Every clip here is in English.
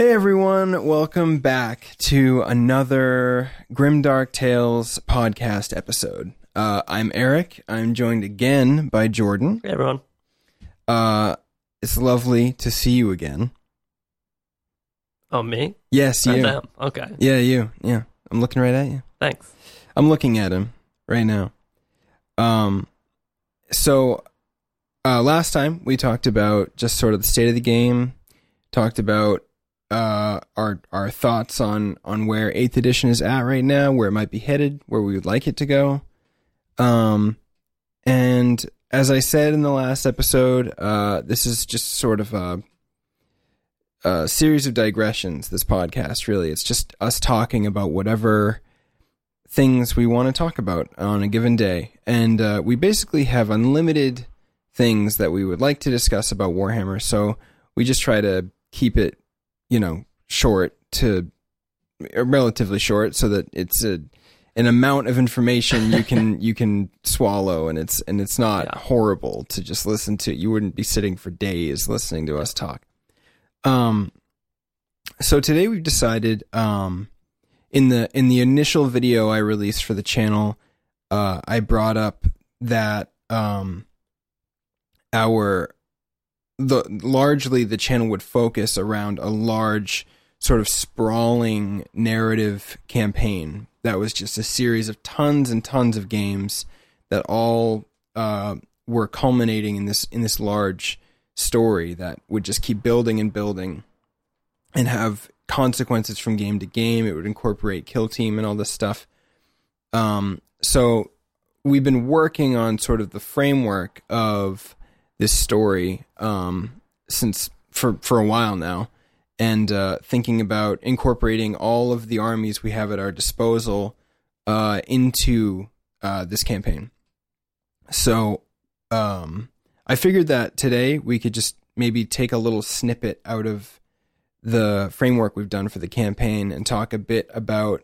Hey everyone, welcome back to another Grimdark Tales podcast episode. Uh, I'm Eric. I'm joined again by Jordan. Hey, everyone. Uh, it's lovely to see you again. Oh, me? Yes, you. damn. Okay. Yeah, you. Yeah, I'm looking right at you. Thanks. I'm looking at him right now. Um, so uh, last time we talked about just sort of the state of the game, talked about uh, our our thoughts on on where Eighth Edition is at right now, where it might be headed, where we would like it to go. Um, and as I said in the last episode, uh, this is just sort of a, a series of digressions. This podcast, really, it's just us talking about whatever things we want to talk about on a given day. And uh, we basically have unlimited things that we would like to discuss about Warhammer. So we just try to keep it, you know, short to relatively short so that it's a an amount of information you can you can swallow and it's and it's not Yeah. horrible to just listen to. You wouldn't be sitting for days listening to us talk. Um so today we've decided um in the in the initial video I released for the channel, uh, I brought up that um, our the largely the channel would focus around a large sort of sprawling narrative campaign that was just a series of tons and tons of games that all uh, were culminating in this in this large story that would just keep building and building and have consequences from game to game. It would incorporate kill team and all this stuff. Um, so we've been working on sort of the framework of this story um, since for for a while now, and uh, thinking about incorporating all of the armies we have at our disposal uh, into uh, this campaign. So um, I figured that today we could just maybe take a little snippet out of the framework we've done for the campaign and talk a bit about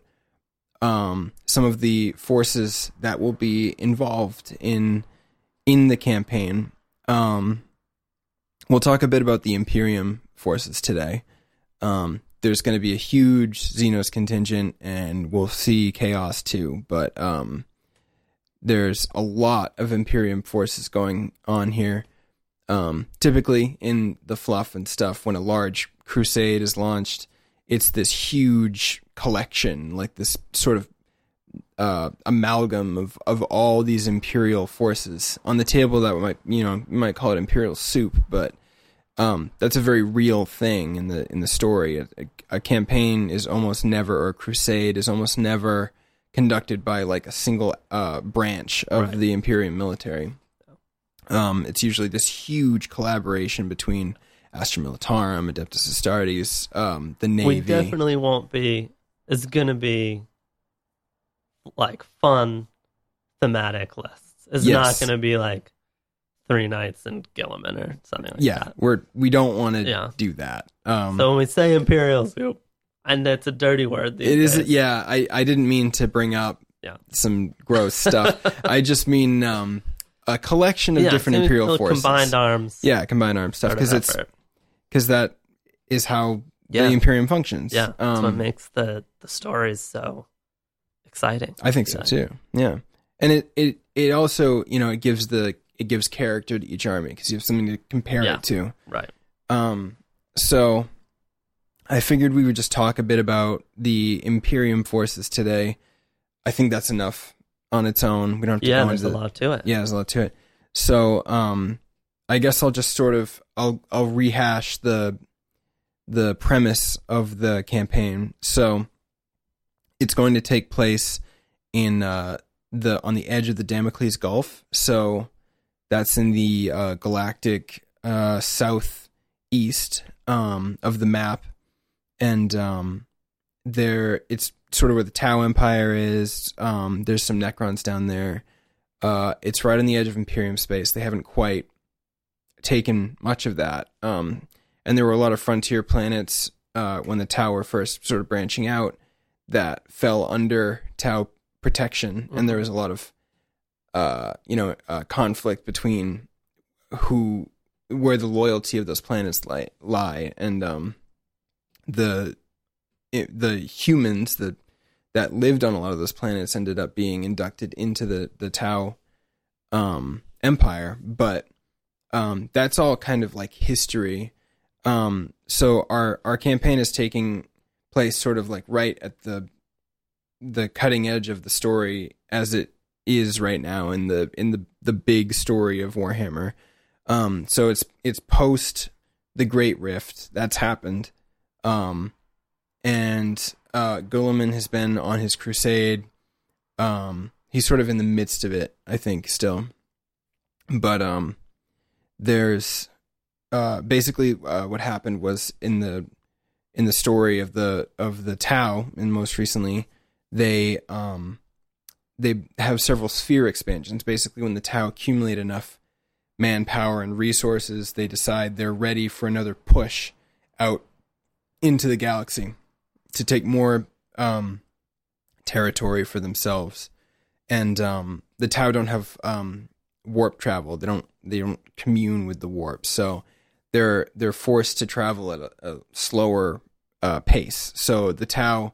um, some of the forces that will be involved in in the campaign. Um, we'll talk a bit about the Imperium forces today. Um, there's going to be a huge Xenos contingent, and we'll see Chaos too. But um, there's a lot of Imperium forces going on here. Um, typically, in the fluff and stuff, when a large crusade is launched, it's this huge collection, like this sort of uh, amalgam of, of all these imperial forces on the table. That might you know you might call it imperial soup, but um, that's a very real thing in the in the story. A, a, campaign is almost never, or a crusade is almost never conducted by like a single uh, branch of Right. the Imperium military. Um, it's usually this huge collaboration between Astra Militarum, Adeptus Astartes, um, the Navy. We definitely won't be. It's gonna be like fun, thematic lists. It's Yes. not gonna be like three nights in Guilliman or something like yeah, that. we're we don't want to Yeah. do that. Um, So when we say imperial soup, and it's a dirty word. It is days. yeah. I I didn't mean to bring up Yeah. some gross stuff. I just mean um, a collection of Yeah, different imperial forces. combined arms. yeah, combined arms stuff because it's because that is how Yeah. the Imperium functions. yeah. That's what Um, makes the the stories so exciting. I think so too. Yeah, and it it it also you know it gives the it gives character to each army because you have something to compare Yeah. it to. Right. Um, so I figured we would just talk a bit about the Imperium forces today. I think that's enough on its own. We don't have to Yeah. go There's a lot to it. yeah, there's a lot to it. So, um, I guess I'll just sort of I'll I'll rehash the the premise of the campaign. So, it's going to take place in uh, the on the edge of the Damocles Gulf. So, that's in the uh, galactic uh, southeast um, of the map, and um, there it's sort of where the Tau Empire is. Um, there's some Necrons down there. Uh, it's right on the edge of Imperium space. They haven't quite taken much of that. Um, and there were a lot of frontier planets uh, when the Tau were first sort of branching out that fell under Tau protection, and there was a lot of uh, you know uh, conflict between who where the loyalty of those planets lie, lie. and um, the it, the humans that that lived on a lot of those planets ended up being inducted into the the Tau um, empire, but um, that's all kind of like history. Um, so our our campaign is taking place sort of like right at the the cutting edge of the story as it is right now in the in the the big story of Warhammer. Um, so it's it's post the Great Rift that's happened, um, and uh, Guilliman has been on his crusade. Um, he's sort of in the midst of it, I think, still. But um, there's uh, basically uh, what happened was in the in the story of the of the Tau, and most recently, they um, they have several sphere expansions. Basically, when the Tau accumulate enough manpower and resources, they decide they're ready for another push out into the galaxy to take more um, territory for themselves. And um, the Tau don't have um, warp travel. They don't they don't commune with the warp, so they're they're forced to travel at a, a slower uh, pace. So the Tau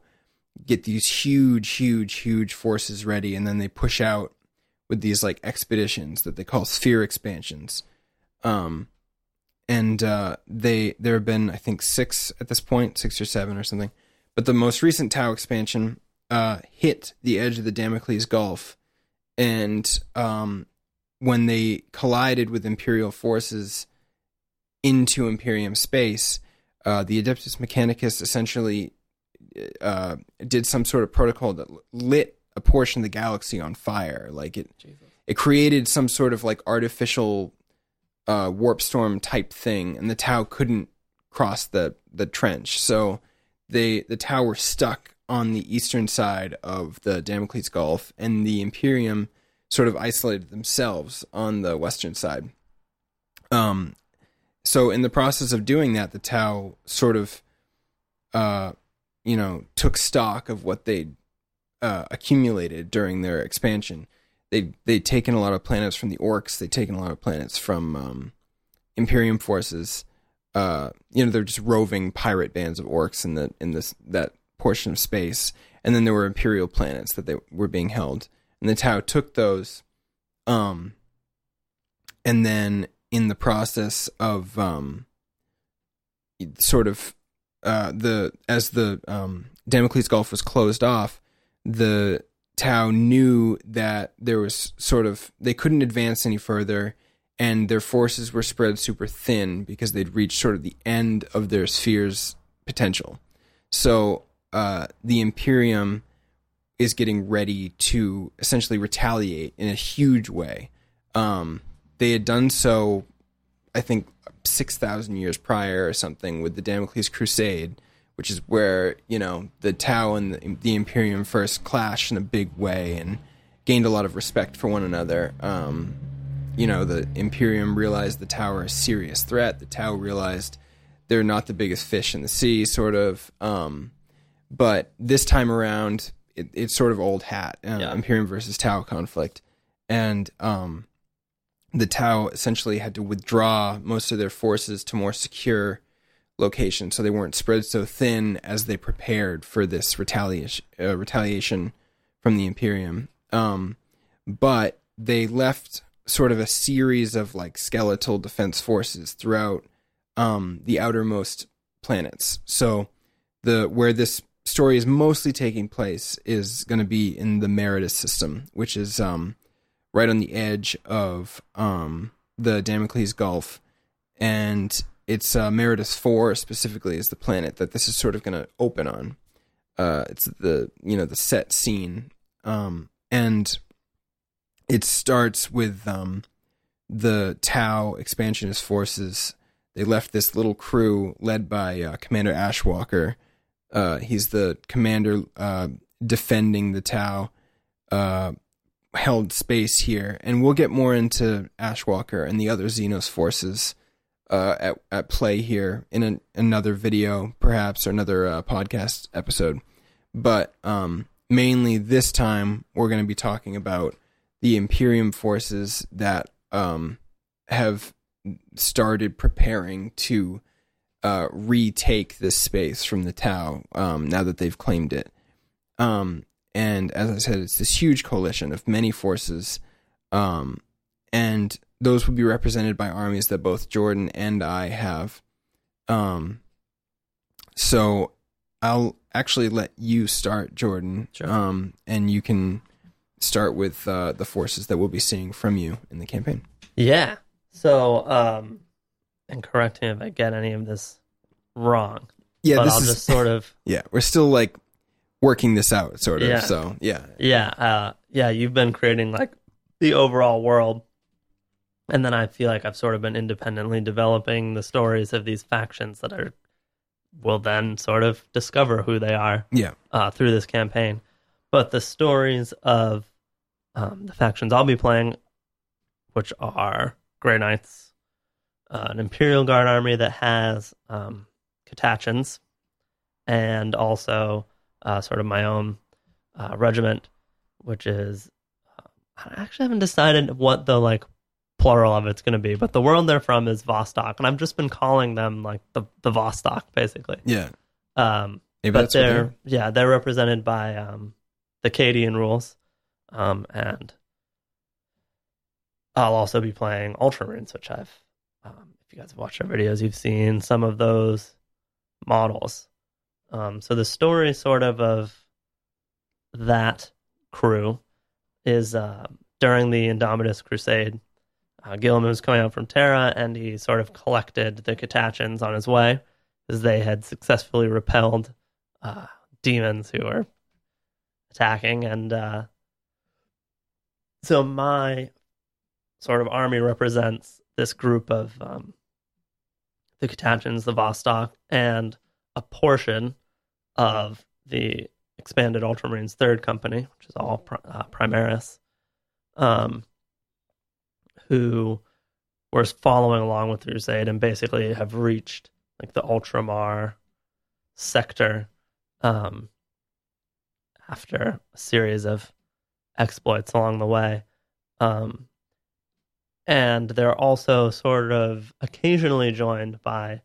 get these huge, huge, huge forces ready, and then they push out with these like expeditions that they call sphere expansions. Um, and uh, they there have been I think six at this point, six or seven or something. But the most recent Tau expansion uh, hit the edge of the Damocles Gulf, and um, when they collided with Imperial forces into Imperium space, uh, the Adeptus Mechanicus essentially uh, did some sort of protocol that lit a portion of the galaxy on fire. Like it, Jesus. it created some sort of like artificial uh, warp storm type thing, and the Tau couldn't cross the the trench. So they the Tau were stuck on the eastern side of the Damocles Gulf, and the Imperium sort of isolated themselves on the western side. Um, so in the process of doing that, the Tau sort of, uh, you know, took stock of what they uh, accumulated during their expansion. They they'd taken a lot of planets from the orcs. They'd taken a lot of planets from um, Imperium forces. Uh, you know, they're just roving pirate bands of orcs in the in this that portion of space. And then there were Imperial planets that they were being held and the Tau took those, um, and then in the process of um, sort of uh, the as the um, Damocles Gulf was closed off, the Tau knew that there was sort of they couldn't advance any further, and their forces were spread super thin because they'd reached sort of the end of their sphere's potential. So uh, the Imperium is getting ready to essentially retaliate in a huge way. Um, they had done so, I think, 6,000 years prior or something with the Damocles Crusade, which is where, you know, the Tau and the, the Imperium first clashed in a big way and gained a lot of respect for one another. Um, you know, the Imperium realized the Tau are a serious threat. The Tau realized they're not the biggest fish in the sea, sort of. Um, but this time around, it, it's sort of old hat uh, yeah. Imperium versus Tau conflict, and um, the Tau essentially had to withdraw most of their forces to more secure locations, so they weren't spread so thin as they prepared for this retaliation uh, retaliation from the Imperium. Um, but they left sort of a series of like skeletal defense forces throughout um, the outermost planets. So the where this story is mostly taking place is going to be in the Meritus system, which is um, right on the edge of um, the Damocles Gulf, and it's uh, Meridius Four specifically is the planet that this is sort of going to open on. Uh, it's the you know the set scene, um, and it starts with um, the Tau expansionist forces. They left this little crew led by uh, Commander Ashwalker uh, he's the commander uh, defending the Tau uh, held space here, and we'll get more into Ashwalker and the other Xenos forces uh, at at play here in an, another video, perhaps, or another uh, podcast episode. But um, mainly this time, we're going to be talking about the Imperium forces that um, have started preparing to uh, retake this space from the Tau um, now that they've claimed it. Um, and as I said, it's this huge coalition of many forces, um, and those would be represented by armies that both Jordan and I have. Um, so I'll actually let you start, Jordan, Sure. um, and you can start with uh, the forces that we'll be seeing from you in the campaign. Yeah. So, um, and correct me if I get any of this wrong, Yeah, but this I'll is just sort of, yeah. We're still like working this out, sort of. Yeah. So yeah, yeah, uh, yeah. You've been creating like the overall world, and then I feel like I've sort of been independently developing the stories of these factions that are will then sort of discover who they are yeah, uh, through this campaign. But the stories of um, the factions I'll be playing, which are Grey Knights, uh, an Imperial Guard army that has um, Catachans, and also uh, sort of my own uh, regiment, which is uh, I actually haven't decided what the like plural of it's going to be, but the world they're from is Vostok, and I've just been calling them like the the Vostok basically. yeah. Um, Maybe but they're they're. yeah they're represented by um, the Cadian rules, um, and I'll also be playing Ultramarines, which I've um, if you guys have watched our videos, you've seen some of those models. Um, so the story sort of of that crew is uh, during the Indomitus Crusade. Uh, Guilliman was coming out from Terra, and he sort of collected the Catachans on his way, as they had successfully repelled uh, demons who were attacking. And uh, so my sort of army represents this group of um, the Catachans, the Vostok, and a portion of the expanded Ultramarines Third Company, which is all uh, Primaris, um, who were following along with the Crusade and basically have reached like the Ultramar sector um, after a series of exploits along the way. Um, and they're also sort of occasionally joined by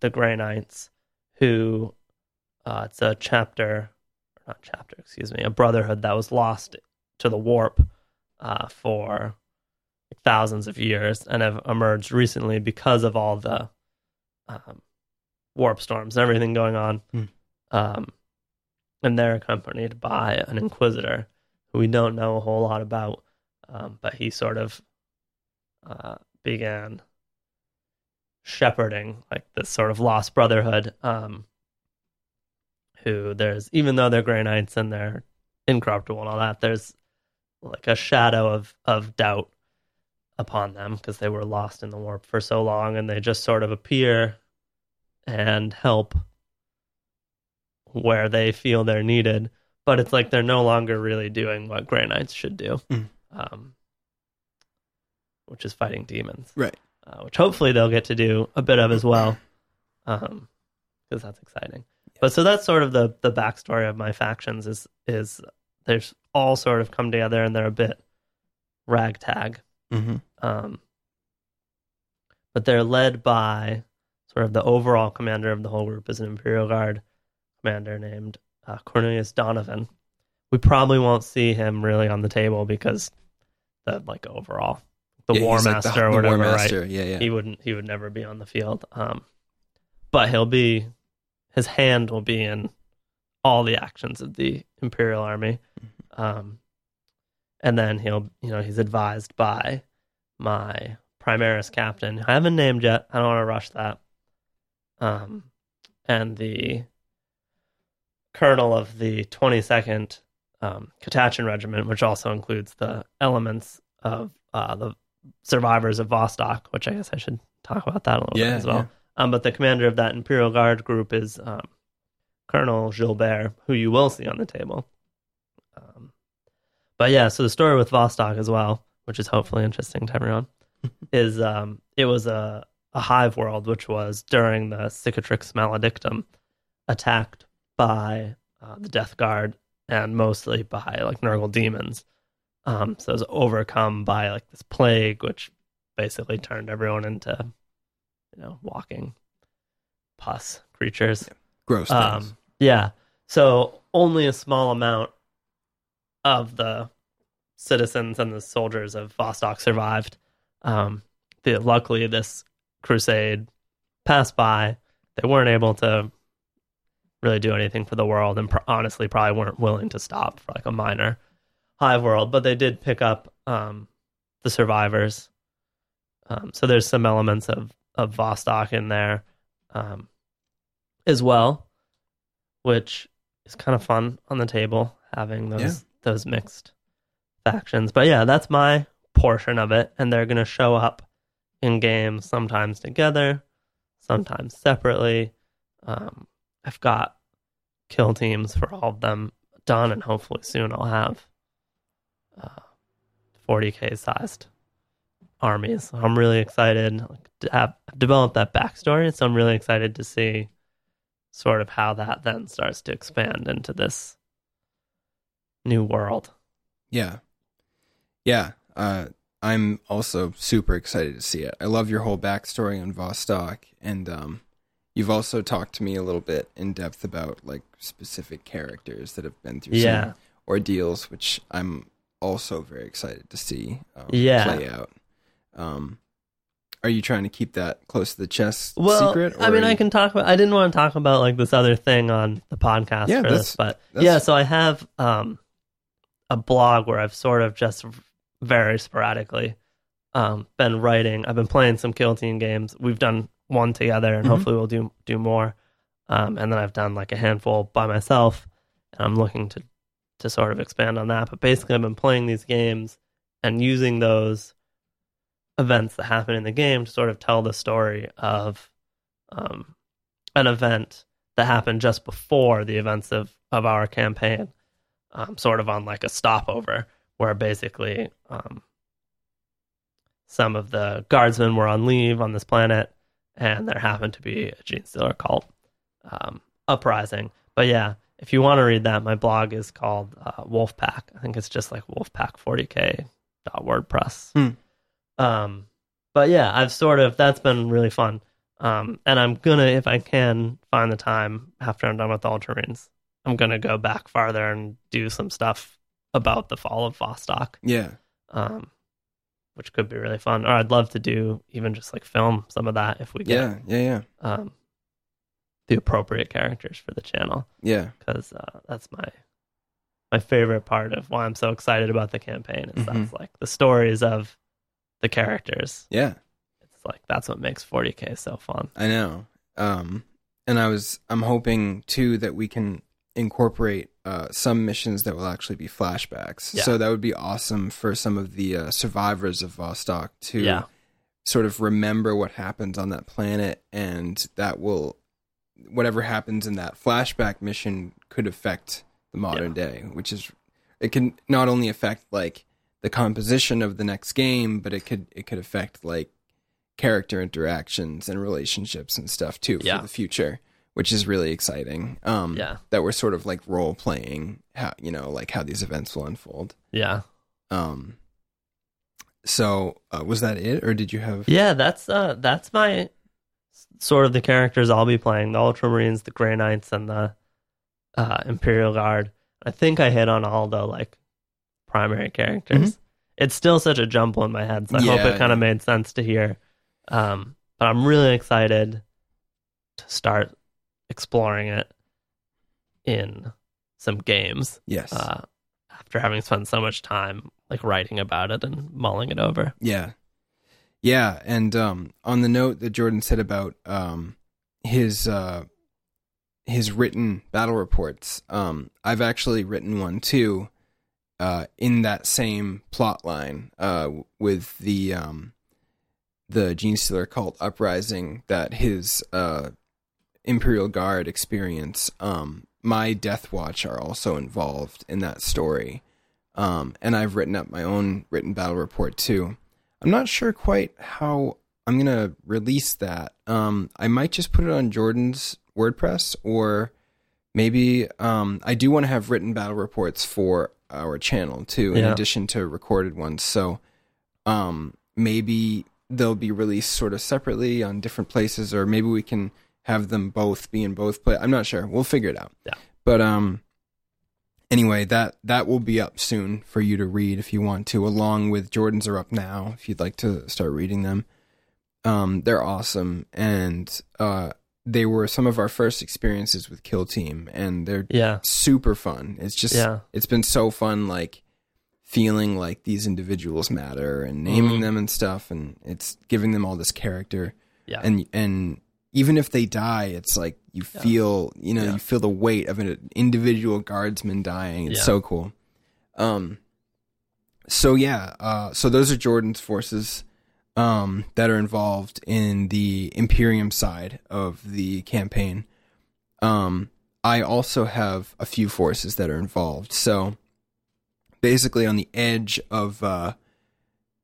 the Grey Knights, who uh, it's a chapter, not chapter, excuse me, a brotherhood that was lost to the warp uh, for thousands of years and have emerged recently because of all the um, warp storms and everything going on. Hmm. Um, and they're accompanied by an inquisitor who we don't know a whole lot about, um, but he sort of uh, began shepherding like this sort of lost brotherhood. Um, who there's even though they're Grey Knights and they're incorruptible and all that, there's like a shadow of of doubt upon them because they were lost in the warp for so long, and they just sort of appear and help where they feel they're needed. But it's like they're no longer really doing what Grey Knights should do, Mm. um, which is fighting demons Right. uh, which hopefully they'll get to do a bit of as well, because that's exciting. But so that's sort of the the backstory of my factions is is there's all sort of come together and they're a bit ragtag, Mm-hmm. um, but they're led by sort of the overall commander of the whole group is an Imperial Guard commander named uh, Cornelius Donovan. We probably won't see him really on the table because the like overall the War Master or whatever, right? Yeah, yeah. he wouldn't he would never be on the field um but he'll be his hand will be in all the actions of the imperial army. Um and then he'll you know he's advised by my primaris captain i haven't named yet. I don't want to rush that. Um and the colonel of the 22nd um, Catachan Regiment, which also includes the elements of uh, the survivors of Vostok, which I guess I should talk about that a little Yeah, bit as well. Um, but the commander of that Imperial Guard group is um, Colonel Gilbert, who you will see on the table. Um, but yeah, so the story with Vostok as well, which is hopefully interesting to everyone, is um, it was a, a hive world, which was during the Cicatrix Maledictum, attacked by uh, the Death Guard and mostly by like Nurgle demons. Um, so it was overcome by like this plague, which basically turned everyone into, you know, walking pus creatures. Gross things. Um, yeah. So only a small amount of the citizens and the soldiers of Vostok survived. Um, the, luckily, this crusade passed by. They weren't able to really do anything for the world, and pr- honestly, probably weren't willing to stop for like a minor hive world. But they did pick up um, the survivors. Um, so there's some elements of of Vostok in there um, as well, which is kind of fun on the table having those Yeah. those mixed factions. But yeah, that's my portion of it, and they're gonna show up in games sometimes together, sometimes separately. Um, I've got kill teams for all of them done, and hopefully soon I'll have uh, 40k sized armies. I'm really excited to have developed that backstory, so I'm really excited to see sort of how that then starts to expand into this new world. Yeah. Yeah. Uh, I'm also super excited to see it. I love your whole backstory on Vostok, and um, you've also talked to me a little bit in depth about like specific characters that have been through Yeah. some ordeals, which I'm also very excited to see um, Yeah. play out. Um, are you trying to keep that close to the chest Well, secret? I mean, are I can talk about. I didn't want to talk about like this other thing on the podcast Yeah, for this, but that's- yeah. So I have um a blog where I've sort of just very sporadically um been writing. I've been playing some Kill Team games. We've done one together, and Mhm. hopefully we'll do do more. Um, and then I've done like a handful by myself, and I'm looking to to sort of expand on that. But basically, I've been playing these games and using those events that happen in the game to sort of tell the story of um, an event that happened just before the events of, of our campaign, um, sort of on like a stopover, where basically um, some of the guardsmen were on leave on this planet, and there happened to be a Genestealer cult um, uprising. But yeah, if you want to read that, my blog is called uh, Wolfpack. I think it's just like wolfpack40k.wordpress. Hmm. Um, but yeah, I've sort of that's been really fun. Um, and I'm gonna, if I can find the time after I'm done with Ultramarines, I'm gonna go back farther and do some stuff about the fall of Vostok, yeah. um, which could be really fun. Or I'd love to do even just like film some of that if we get Yeah. Yeah. Yeah. um, the appropriate characters for the channel Yeah. because uh, that's my my favorite part of why I'm so excited about the campaign is Mhm. that's like the stories of the characters. Yeah. It's like that's what makes 40k so fun. I know. Um, and I was, I'm hoping too that we can incorporate uh, some missions that will actually be flashbacks. Yeah. So that would be awesome for some of the uh, survivors of Vostok to Yeah. sort of remember what happens on that planet, and that will, whatever happens in that flashback mission could affect the modern day, which is, it can not only affect like the composition of the next game, but it could it could affect like character interactions and relationships and stuff too Yeah. for the future, which is really exciting. Um, Yeah. that we're sort of like role playing how you know like how these events will unfold. Yeah. Um, so uh, was that it, or did you have? Yeah, that's uh that's my sort of the characters I'll be playing, the Ultramarines, the Grey Knights and the uh Imperial Guard. I think I hit on all the like primary characters. It's still such a jumble in my head, so I hope Mm-hmm. It kind of yeah. made sense to hear. Um but I'm really excited to start exploring it in some games Yes. uh, after having spent so much time like writing about it and mulling it over. Yeah. Yeah, and um, on the note that Jordan said about um, his uh, his written battle reports, um, I've actually written one too, uh, in that same plot line uh, with the um, the Genestealer cult uprising that his uh, Imperial Guard experience. Um, my Death Watch are also involved in that story, um, and I've written up my own written battle report too. I'm not sure quite how I'm gonna release that. Um, I might just put it on Jordan's WordPress, or maybe um, I do want to have written battle reports for our channel too, in Yeah. addition to recorded ones. So um, maybe they'll be released sort of separately on different places, or maybe we can have them both be in both play. I'm not sure. We'll figure it out. Yeah. But um anyway, that that will be up soon for you to read if you want to, along with Jordans are up now if you'd like to start reading them. Um, they're awesome, and uh, they were some of our first experiences with Kill Team, and they're Yeah. super fun. It's just Yeah. it's been so fun, like feeling like these individuals matter and naming Mhm. them and stuff, and it's giving them all this character Yeah. and and even if they die, it's like you Yeah. feel you know you feel the weight of an individual guardsman dying. It's so cool. Um. So yeah, uh, so those are Jordan's forces um, that are involved in the Imperium side of the campaign. Um, I also have a few forces that are involved. So basically, on the edge of uh,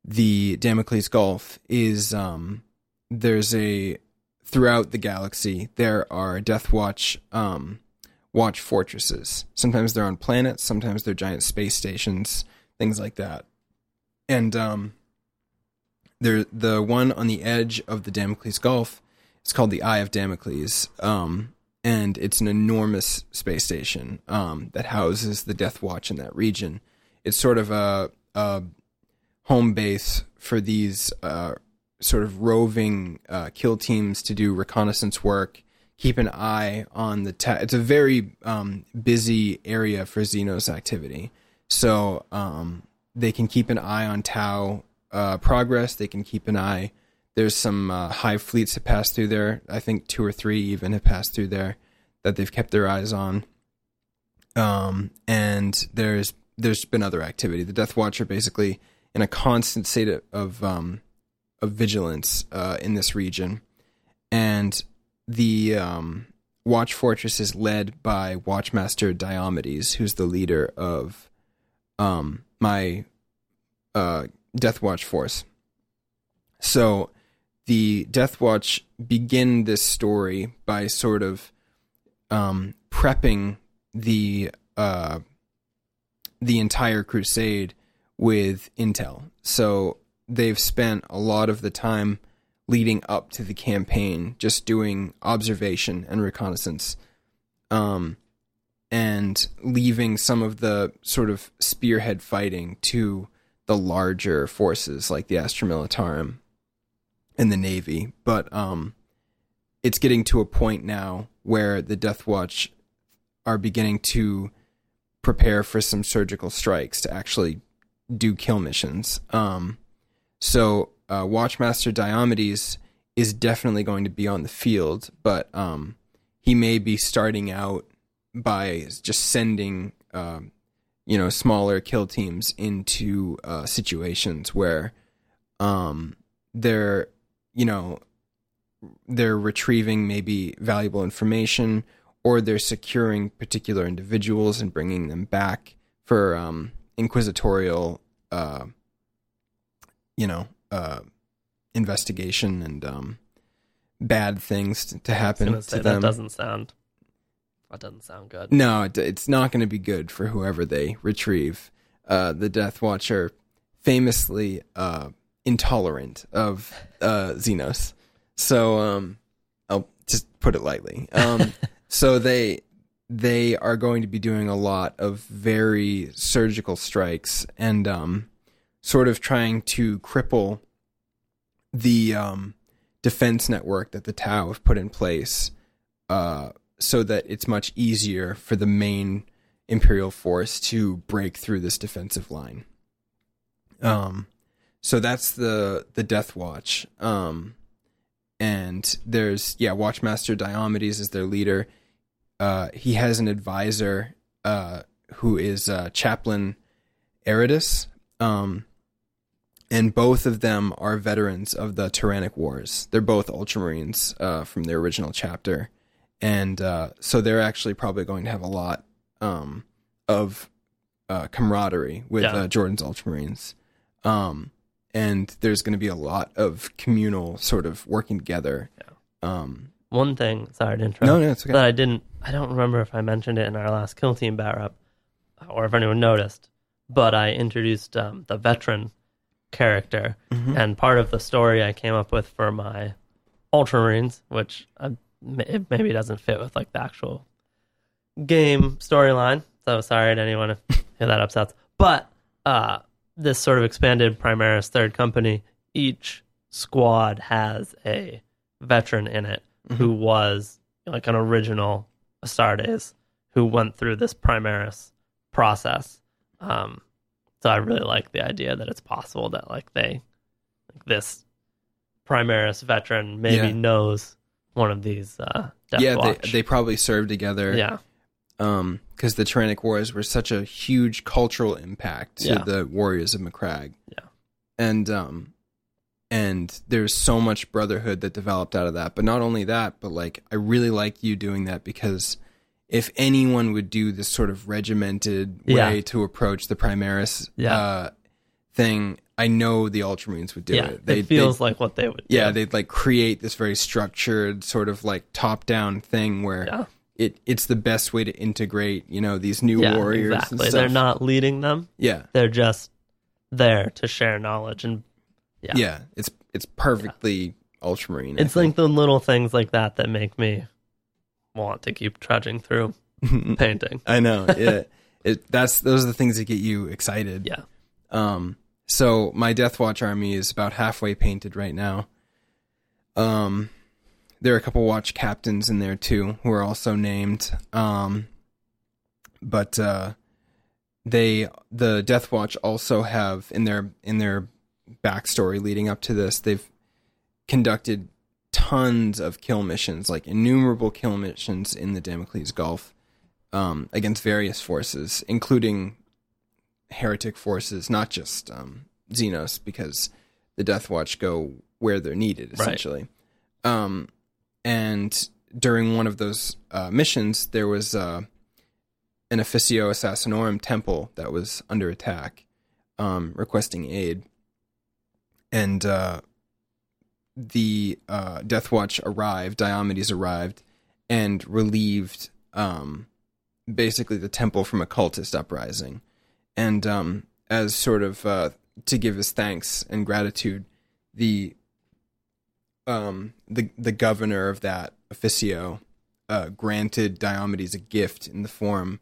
the Damocles Gulf is um, there's a throughout the galaxy there are Death Watch um, watch fortresses. Sometimes they're on planets, sometimes they're giant space stations, things like that. And um, there, the one on the edge of the Damocles Gulf is called the Eye of Damocles, um, and it's an enormous space station um, that houses the Death Watch in that region. It's sort of a, a home base for these uh, sort of roving uh, kill teams to do reconnaissance work, keep an eye on the. Ta- it's a very um, busy area for Xenos activity, so um, they can keep an eye on Tau uh, progress. They can keep an eye. There's some uh, hive fleets that pass through there. I think two or three even have passed through there that they've kept their eyes on. Um, and there's there's been other activity. The Death Watch are basically in a constant state of, of um, of vigilance uh, in this region, and the um, Watch Fortress is led by Watchmaster Diomedes, who's the leader of um, my uh, Death Watch force. So the Death Watch begin this story by sort of um, prepping the uh, the entire crusade with intel. So they've spent a lot of the time leading up to the campaign just doing observation and reconnaissance um, and leaving some of the sort of spearhead fighting to the larger forces like the Astra Militarum and the Navy. But um, it's getting to a point now where the Death Watch are beginning to prepare for some surgical strikes to actually do kill missions. Um, so uh, Watchmaster Diomedes is definitely going to be on the field, but um, he may be starting out by just sending um, you know smaller kill teams into uh, situations where um, they're you know they're retrieving maybe valuable information or they're securing particular individuals and bringing them back for um, inquisitorial uh, you know uh, investigation and um, bad things to, to I was happen to them that doesn't sound. That doesn't sound good. no, it, it's not going to be good for whoever they retrieve. Uh, the Death Watcher, famously uh, intolerant of uh, Xenos, so um, I'll just put it lightly. Um, so they they are going to be doing a lot of very surgical strikes and um, sort of trying to cripple the um, defense network that the Tau have put in place. Uh, so that it's much easier for the main imperial force to break through this defensive line. Um, so that's the the Death Watch. Um, and there's yeah, Watchmaster Diomedes is their leader. Uh, he has an advisor uh, who is uh, Chaplain Eridus. Um, and both of them are veterans of the Tyrannic Wars. They're both Ultramarines uh, from the original chapter and uh, so they're actually probably going to have a lot um, of uh, camaraderie with Yeah. uh, Jordan's Ultramarines, um, and there's going to be a lot of communal sort of working together. Um, One thing, sorry to interrupt. no, no, it's okay. that I didn't. I don't remember if I mentioned it in our last kill team bat up, or if anyone noticed. But I introduced um, the veteran character, Mhm. and part of the story I came up with for my Ultramarines, which I'm ma- it maybe doesn't fit with like the actual game storyline. So sorry to anyone if if that upsets. But uh, this sort of expanded Primaris third company, each squad has a veteran in it who was like an original Astartes who went through this Primaris process. Um, so I really like the idea that it's possible that like they, like this Primaris veteran maybe Yeah. knows one of these uh, Death yeah, Watch. they they probably served together. yeah, um because the Tyrannic Wars were such a huge cultural impact to Yeah. the warriors of Macragge. Yeah. And um and there's so much brotherhood that developed out of that. But not only that, but like I really like you doing that because if anyone would do this sort of regimented Yeah. way to approach the Primaris Yeah. uh thing, I know the Ultramarines would do yeah. it. They it feels like what they would. yeah, do. they'd like create this very structured sort of like top down thing where Yeah. it it's the best way to integrate, you know, these new yeah, warriors. exactly. And stuff. They're not leading them; Yeah, they're just there to share knowledge, and yeah, Yeah. It's it's perfectly ultramarine. it's like the little things like that that make me want to keep trudging through painting. I know. Yeah, it that's those are the things that get you excited. Yeah, Um. So my Death Watch army is about halfway painted right now. Um, there are a couple watch captains in there too who are also named. Um, but uh, they the Death Watch also have in their in their backstory leading up to this they've conducted tons of kill missions like innumerable kill missions in the Damocles Gulf um, against various forces including heretic forces not just um, Xenos because the Death Watch go where they're needed Right. essentially um, and during one of those uh, missions there was uh, an Officio Assassinorum temple that was under attack, um, requesting aid. And uh, the uh, Death Watch arrived, Diomedes arrived, and relieved um, basically the temple from a cultist uprising. And um, as sort of uh, to give his thanks and gratitude, the um, the the governor of that officio uh, granted Diomedes a gift in the form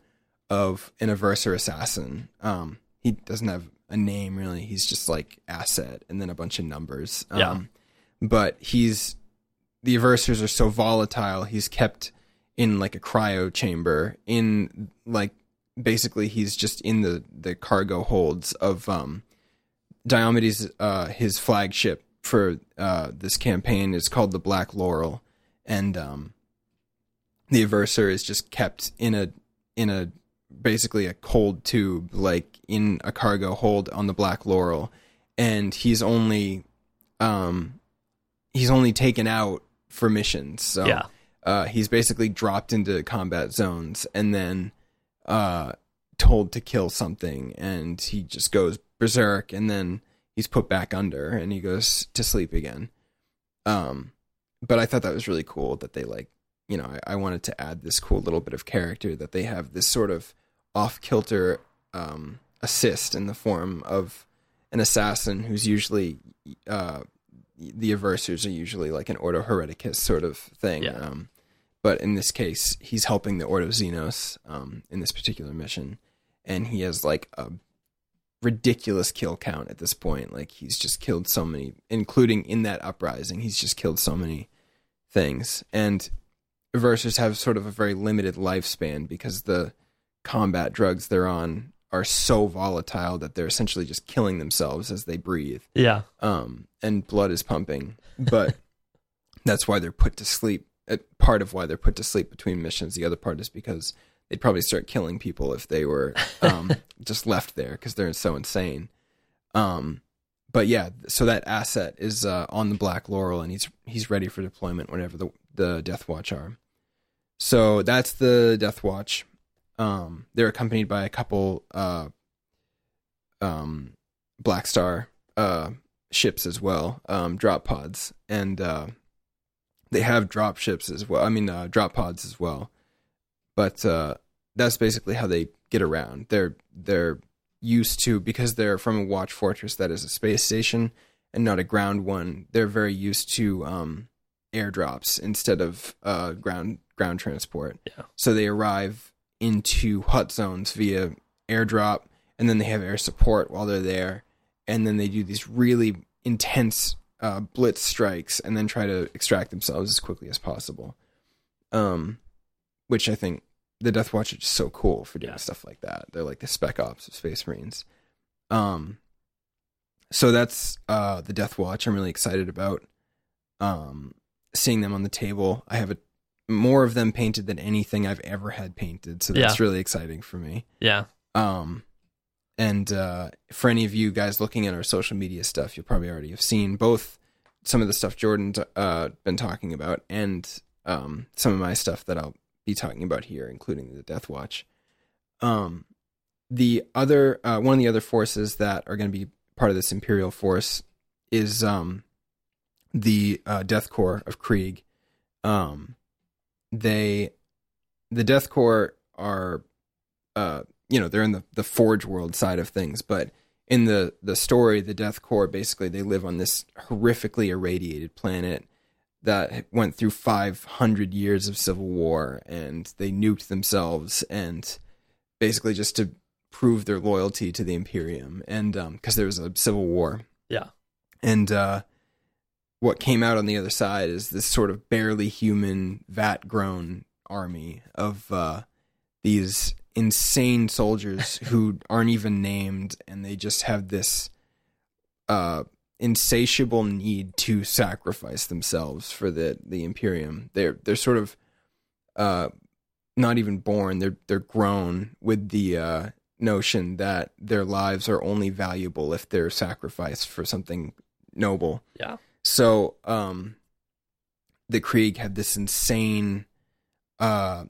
of an Eversor assassin. Um, he doesn't have a name really. He's just like asset and then a bunch of numbers. Um, Yeah. But he's the Eversors are so volatile. He's kept in like a cryo chamber in like basically he's just in the the cargo holds of um Diomedes uh his flagship for uh this campaign is called the Black Laurel. And um the Eversor is just kept in a in a basically a cold tube like in a cargo hold on the Black Laurel. And he's only um he's only taken out for missions. So yeah, uh, he's basically dropped into combat zones. And then uh, told to kill something, and he just goes berserk, and then he's put back under, and he goes to sleep again. Um, but I thought that was really cool that they like, you know, I, I wanted to add this cool little bit of character that they have this sort of off kilter um, assist in the form of an assassin who's usually uh, the eversors are usually like an Ordo Hereticus sort of thing. Yeah. Um, but in this case, he's helping the Ordo Xenos um, in this particular mission, and he has like a ridiculous kill count at this point. Like he's just killed so many, including in that uprising, he's just killed so many things. And Eversors have sort of a very limited lifespan because the combat drugs they're on are so volatile that they're essentially just killing themselves as they breathe yeah, um, and blood is pumping. But that's why they're put to sleep. Uh, part of why they're put to sleep between missions. The other part is because they'd probably start killing people if they were um, just left there because they're so insane. Um, but yeah, so that asset is uh, on the Black Laurel, and he's he's ready for deployment whenever the the Death Watch are. So that's the Death Watch. Um, they're accompanied by a couple uh, um, Black Star uh, ships as well, um, drop pods, and uh, they have drop ships as well. I mean, uh, drop pods as well. But uh, that's basically how they get around. They're they're used to because they're from a watch fortress that is a space station and not a ground one. They're very used to um, airdrops instead of uh, ground ground transport. Yeah. So they arrive into hut zones via airdrop, and then they have air support while they're there, and then they do these really intense uh, blitz strikes, and then try to extract themselves as quickly as possible. Um, which I think the Death Watch is just so cool for doing Yeah. stuff like that. They're like the spec ops of Space Marines. Um, so that's uh the Death Watch. I'm really excited about um seeing them on the table. I have a more of them painted than anything I've ever had painted, so that's really exciting for me. Yeah. Um, and uh, for any of you guys looking at our social media stuff, you'll probably already have seen both some of the stuff Jordan's uh, been talking about and um, some of my stuff that I'll be talking about here, including the Death Watch. Um, the other uh, one of the other forces that are going to be part of this Imperial force is um, the uh, Death Corps of Krieg. Um, they, the Death Corps are, uh, you know, they're in the the Forge world side of things, but in the the story, the Death Corps basically they live on this horrifically irradiated planet that went through 500 years of civil war and they nuked themselves and basically just to prove their loyalty to the imperium and um because there was a civil war Yeah. and uh what came out on the other side is this sort of barely human vat grown army of uh these insane soldiers who aren't even named and they just have this uh insatiable need to sacrifice themselves for the the imperium. They're they're sort of uh not even born. They're they're grown with the uh notion that their lives are only valuable if they're sacrificed for something noble. Yeah. so um the Krieg had this insane uh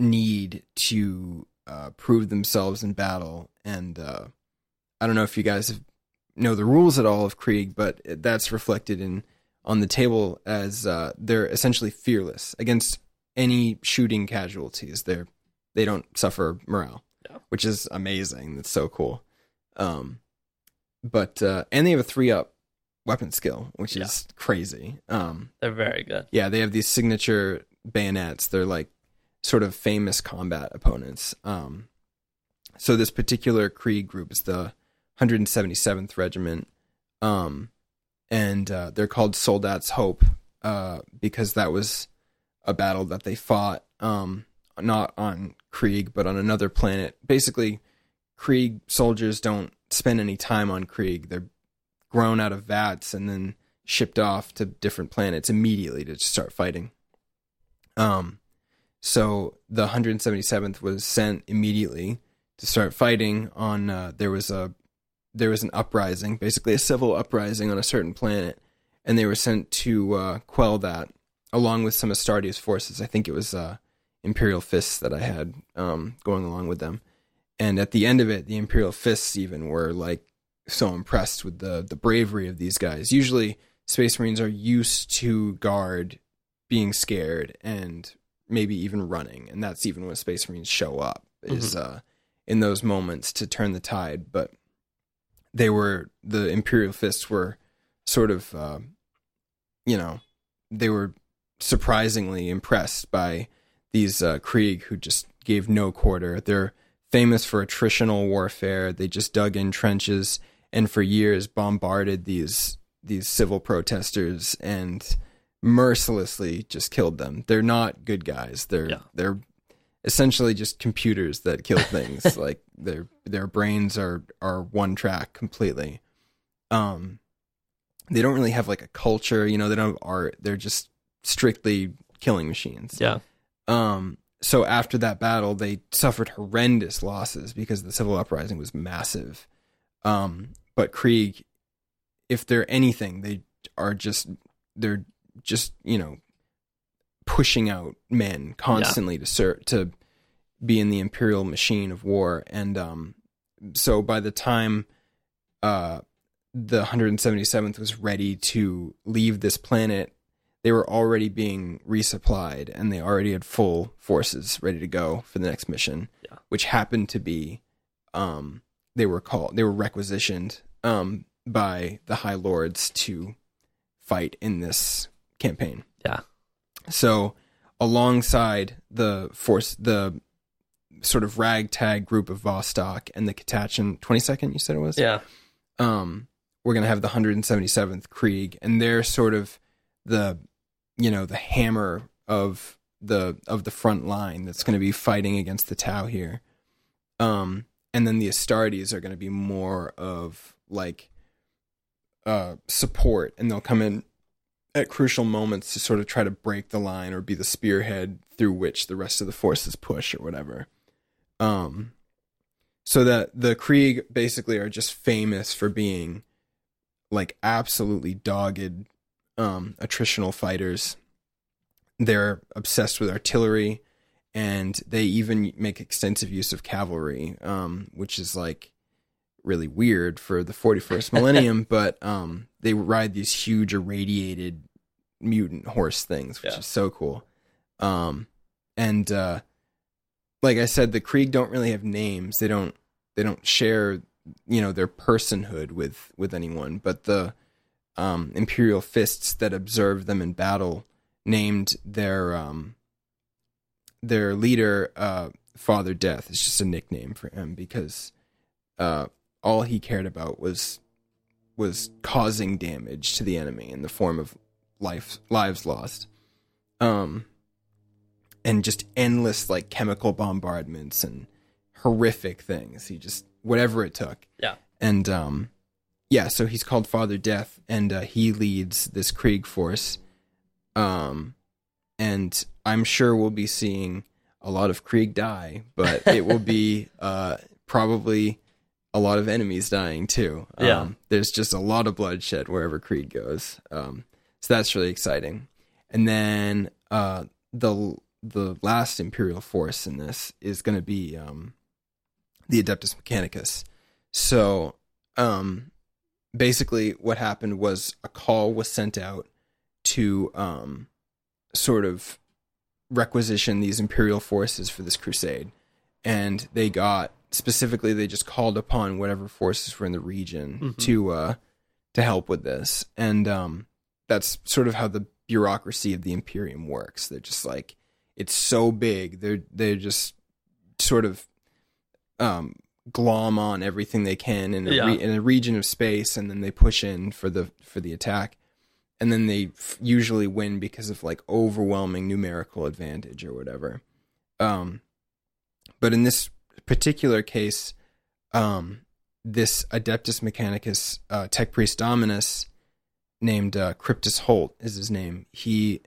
need to uh prove themselves in battle and uh I don't know if you guys have, know the rules at all of Krieg, but that's reflected in on the table as uh they're essentially fearless against any shooting casualties. They're they don't suffer morale, Yeah. which is amazing. That's so cool. Um but uh and they have a 3 up weapon skill, which Yeah. is crazy. Um They're very good. yeah, they have these signature bayonets. They're like sort of famous combat opponents. Um, so this particular Krieg group is the 177th Regiment, um, and uh, they're called Soldat's Hope uh, because that was a battle that they fought um, not on Krieg but on another planet. Basically, Krieg soldiers don't spend any time on Krieg. They're grown out of vats and then shipped off to different planets immediately to start fighting. Um, so the 177th was sent immediately to start fighting on. Uh, there was a there was an uprising, basically a civil uprising on a certain planet, and they were sent to uh, quell that, along with some Astartes forces. I think it was uh, Imperial Fists that I had um, going along with them. And at the end of it, the Imperial Fists even were like so impressed with the the bravery of these guys. Usually, Space Marines are used to guard being scared and maybe even running, and that's even when Space Marines show up is uh, in those moments to turn the tide. But they were the Imperial Fists were sort of, uh, you know, they were surprisingly impressed by these uh, Krieg who just gave no quarter. They're famous for attritional warfare. They just dug in trenches and for years bombarded these these civil protesters and mercilessly just killed them. They're not good guys. They're Yeah. they're essentially just computers that kill things. like their their brains are are one track completely. Um they don't really have like a culture, you know, they don't have art. They're just strictly killing machines. Yeah. Um, so after that battle, they suffered horrendous losses because the civil uprising was massive. Um, but Krieg, if they're anything, they are just they're just you know pushing out men constantly to ser- to be in the imperial machine of war, and um, so by the time uh the 177th was ready to leave this planet they were already being resupplied and they already had full forces ready to go for the next mission Yeah. which happened to be um they were called they were requisitioned um by the high lords to fight in this campaign. Yeah. So alongside the force, the sort of ragtag group of Vostok and the Catachan 22nd, you said it was? Yeah. um, we're going to have the 177th Krieg, and they're sort of the, you know, the hammer of the of the front line that's going to be fighting against the Tau here. Um, and then the Astartes are going to be more of like uh, support, and they'll come in at crucial moments to sort of try to break the line or be the spearhead through which the rest of the forces push or whatever. Um, so that the Krieg basically are just famous for being like absolutely dogged um, attritional fighters. They're obsessed with artillery, and they even make extensive use of cavalry, um, which is like really weird for the 41st millennium. but um, they ride these huge irradiated mutant horse things, which Yeah. is so cool. Um, and uh, like I said, the Krieg don't really have names. They don't they don't share you know their personhood with with anyone but the um imperial fists that observed them in battle named their um their leader uh father death it's just a nickname for him because uh all he cared about was was causing damage to the enemy in the form of life lives lost um and just endless like chemical bombardments and horrific things. He just whatever it took. Yeah. And um yeah, so he's called Father Death and uh, he leads this Krieg force. Um and I'm sure we'll be seeing a lot of Krieg die, but it will be uh probably a lot of enemies dying too. Um, Yeah. there's just a lot of bloodshed wherever Krieg goes. Um so that's really exciting. And then uh the the last imperial force in this is going to be um the Adeptus Mechanicus. So, um, basically, what happened was a call was sent out to um, sort of requisition these imperial forces for this crusade, and they got specifically they just called upon whatever forces were in the region Mhm. to uh, to help with this, and um, that's sort of how the bureaucracy of the Imperium works. They're just like it's so big. They're they're just sort of um, glom on everything they can in a, Yeah. re- in a region of space, and then they push in for the for the attack, and then they f- usually win because of like overwhelming numerical advantage or whatever. Um, but in this particular case, um, this Adeptus Mechanicus uh, Tech Priest Dominus, named uh, Cryptus Holt, is his name. He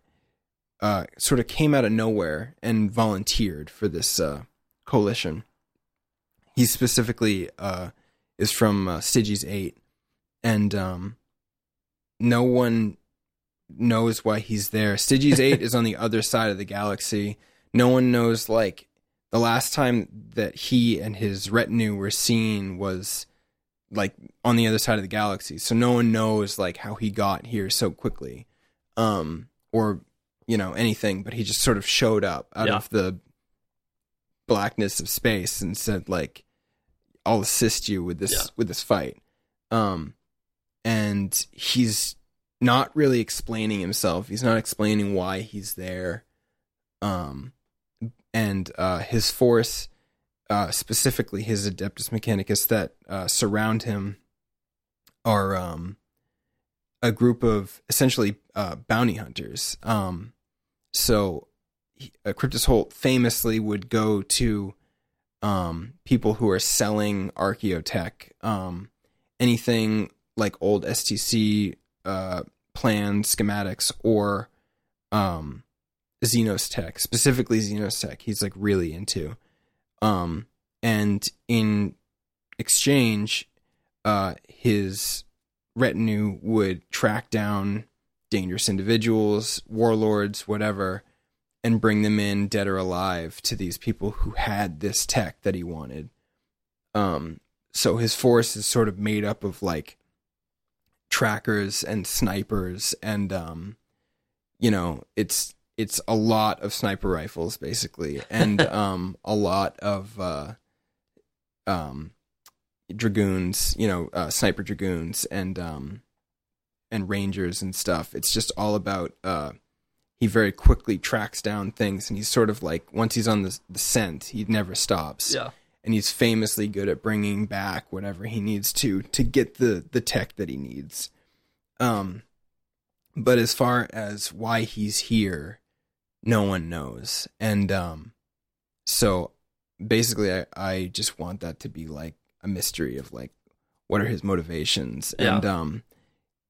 uh, sort of came out of nowhere and volunteered for this uh, coalition. He specifically uh, is from uh, Stygies 8, and um, no one knows why he's there. Stygies 8 is on the other side of the galaxy. No one knows, like, the last time that he and his retinue were seen was like on the other side of the galaxy. So no one knows like how he got here so quickly. Um or you know anything, but he just sort of showed up out Yeah. of the blackness of space and said like I'll assist you with this Yeah. with this fight. Um and he's not really explaining himself. He's not explaining why he's there. Um and uh his force uh, specifically his Adeptus Mechanicus that uh, surround him are um, a group of essentially uh, bounty hunters. Um, so, he, uh, Cryptus Holt famously would go to um, people who are selling archaeotech, um, anything like old STC uh, plans, schematics, or um, Xenos tech, specifically Xenos tech. He's like really into. Um, and in exchange, uh, his retinue would track down dangerous individuals, warlords, whatever, and bring them in dead or alive to these people who had this tech that he wanted. Um, so his force is sort of made up of like trackers and snipers and um, you know, it's it's a lot of sniper rifles basically and um a lot of uh um dragoons you know uh, sniper dragoons and um and rangers and stuff. It's just all about uh, he very quickly tracks down things, and he's sort of like once he's on the, the scent, he never stops. Yeah. and he's famously good at bringing back whatever he needs to to get the the tech that he needs. Um, but as far as why he's here, no one knows, and um, so basically, I I just want that to be like a mystery of like what are his motivations, Yeah. and um,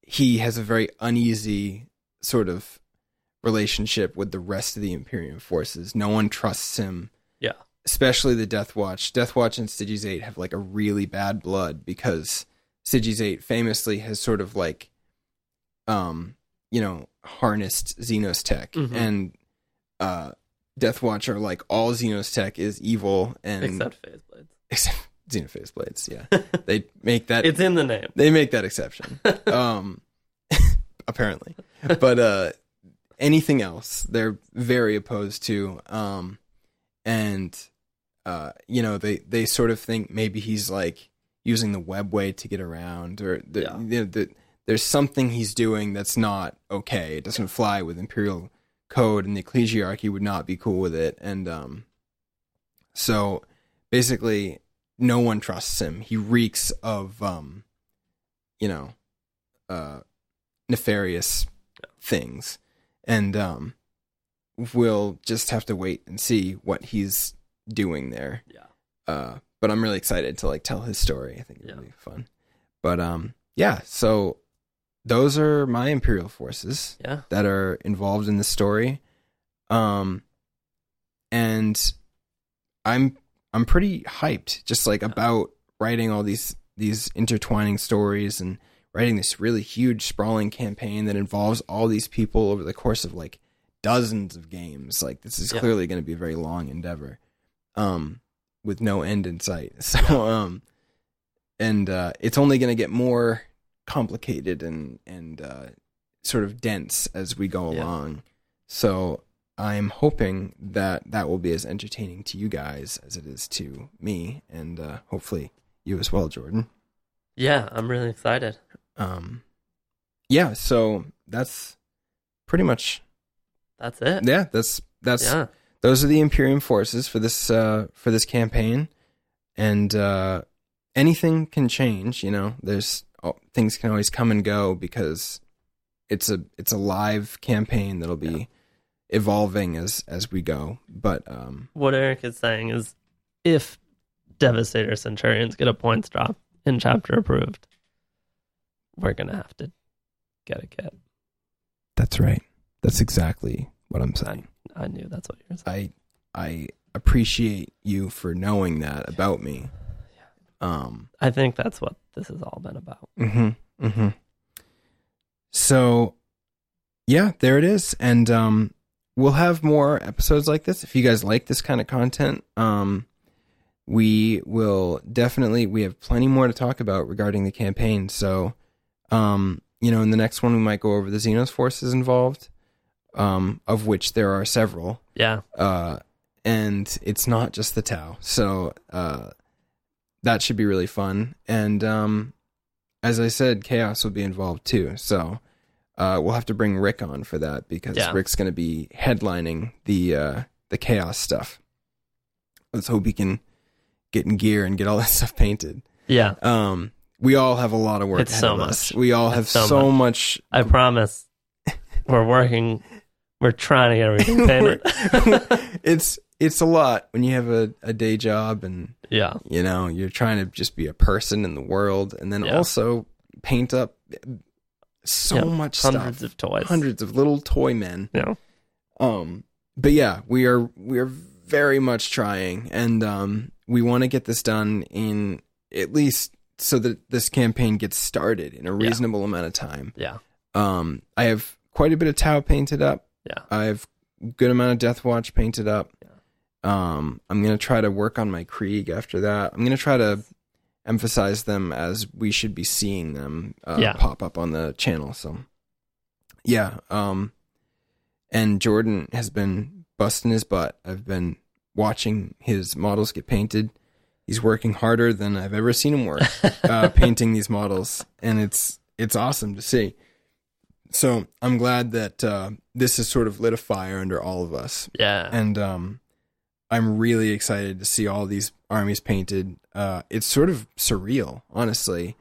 he has a very uneasy sort of relationship with the rest of the Imperium forces. No one trusts him Yeah. especially the Death Watch. Death Watch and Stygies 8 have like a really bad blood because Stygies 8 famously has sort of like um you know harnessed Xenos tech Mhm. and uh Death Watch are like all Xenos tech is evil and Except phase blades. except Xenophase blades, yeah. they make that It's in the name. they make that exception. Um apparently. But uh anything else they're very opposed to um and uh you know they they sort of think maybe he's like using the webway to get around or the, Yeah. you know, the, there's something he's doing that's not okay. It doesn't fly with imperial code and the ecclesiarchy would not be cool with it and um so basically no one trusts him. He reeks of um you know uh nefarious things and um we'll just have to wait and see what he's doing there Yeah. uh but i'm really excited to like tell his story i think it'll Yeah. be fun but um yeah so those are my imperial forces Yeah. that are involved in the story. Um and i'm i'm pretty hyped just like about writing all these these intertwining stories and writing this really huge sprawling campaign that involves all these people over the course of like dozens of games. Like this is Yeah. clearly going to be a very long endeavor um with no end in sight. So um and uh it's only going to get more complicated and and uh sort of dense as we go Yeah. along so i'm hoping that that will be as entertaining to you guys as it is to me and uh hopefully you as well jordan Yeah. I'm really excited. um yeah so that's pretty much That's it. yeah that's that's Yeah. those are the imperium forces for this uh for this campaign and uh anything can change you know there's oh, things can always come and go because it's a it's a live campaign that'll be Yeah. evolving as as we go but um What Eric is saying is if Devastator Centurions get a points drop in chapter approved, we're going to have to get a kit. that's right that's exactly what i'm saying I knew that's what you were saying. i i appreciate you for knowing that about me um I think that's what this has all been about. Mm-hmm. Mm-hmm. So, yeah, there it is, and um, we'll have more episodes like this. If you guys like this kind of content, um, we will definitely. We have plenty more to talk about regarding the campaign. So, um, you know, in the next one, we might go over the Xenos forces involved, um, of which there are several Yeah. uh, and it's not just the Tau. So uh, that should be really fun. And um, as I said, Chaos will be involved too. So uh, we'll have to bring Rick on for that because Yeah. Rick's going to be headlining the uh, the Chaos stuff. Let's hope he can get in gear and get all that stuff painted. Yeah. Um, we all have a lot of work It's so of us. much. We all It's have so so, much I promise we're working, we're trying to get everything painted. it's it's a lot when you have a, a day job and yeah. you know you're trying to just be a person in the world and then Yeah. also paint up so Yeah, much Hundreds stuff of toys. hundreds of little toy men Yeah. um but yeah we are we are very much trying and um we want to get this done in at least so that this campaign gets started in a Yeah. reasonable amount of time Yeah. um i have quite a bit of tau painted up Yeah. I have good amount of Death Watch painted up. Um, I'm gonna try to work on my Krieg after that. I'm gonna try to emphasize them as we should be seeing them uh, Yeah. pop up on the channel. So, yeah. Um, and Jordan has been busting his butt. I've been watching his models get painted. He's working harder than I've ever seen him work uh, painting these models, and it's it's awesome to see. So I'm glad that uh, this has sort of lit a fire under all of us, Yeah. and um, I'm really excited to see all these armies painted. Uh, it's sort of surreal, honestly.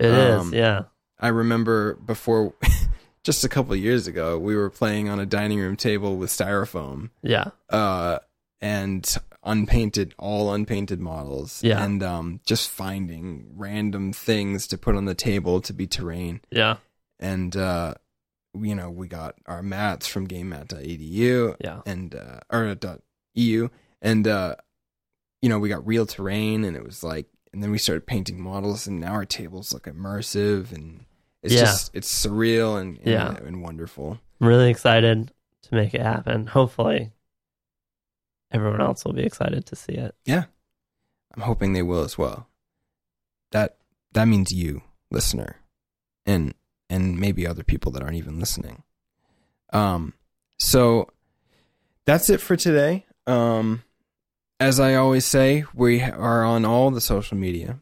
It is. um, Yeah. I remember before, just a couple of years ago, we were playing on a dining room table with styrofoam, Yeah. uh, and unpainted, all unpainted models, Yeah. and um, just finding random things to put on the table to be terrain, Yeah. and uh, you know, we got our mats from GameMat.edu Yeah. and uh, or dot .eu, and uh, you know, we got real terrain, and it was like, and then we started painting models, and now our tables look immersive, and it's Yeah. just it's surreal and and, Yeah. and wonderful. I'm really excited to make it happen. Hopefully, everyone else will be excited to see it. Yeah, I'm hoping they will as well. That that means you, listener, and and maybe other people that aren't even listening. Um, so that's it for today. Um, as I always say, we are on all the social media,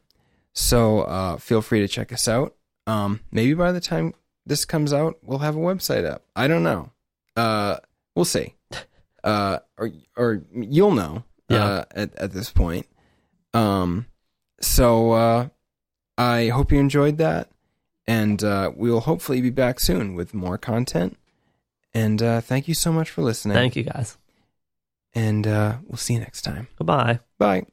so uh, feel free to check us out. Um, maybe by the time this comes out, we'll have a website up. I don't know. Uh, we'll see. Uh, or or you'll know. Yeah. Uh, at at this point. Um, so uh, I hope you enjoyed that, and uh, we will hopefully be back soon with more content. And uh, thank you so much for listening. Thank you guys. And uh, we'll see you next time. Goodbye. Bye.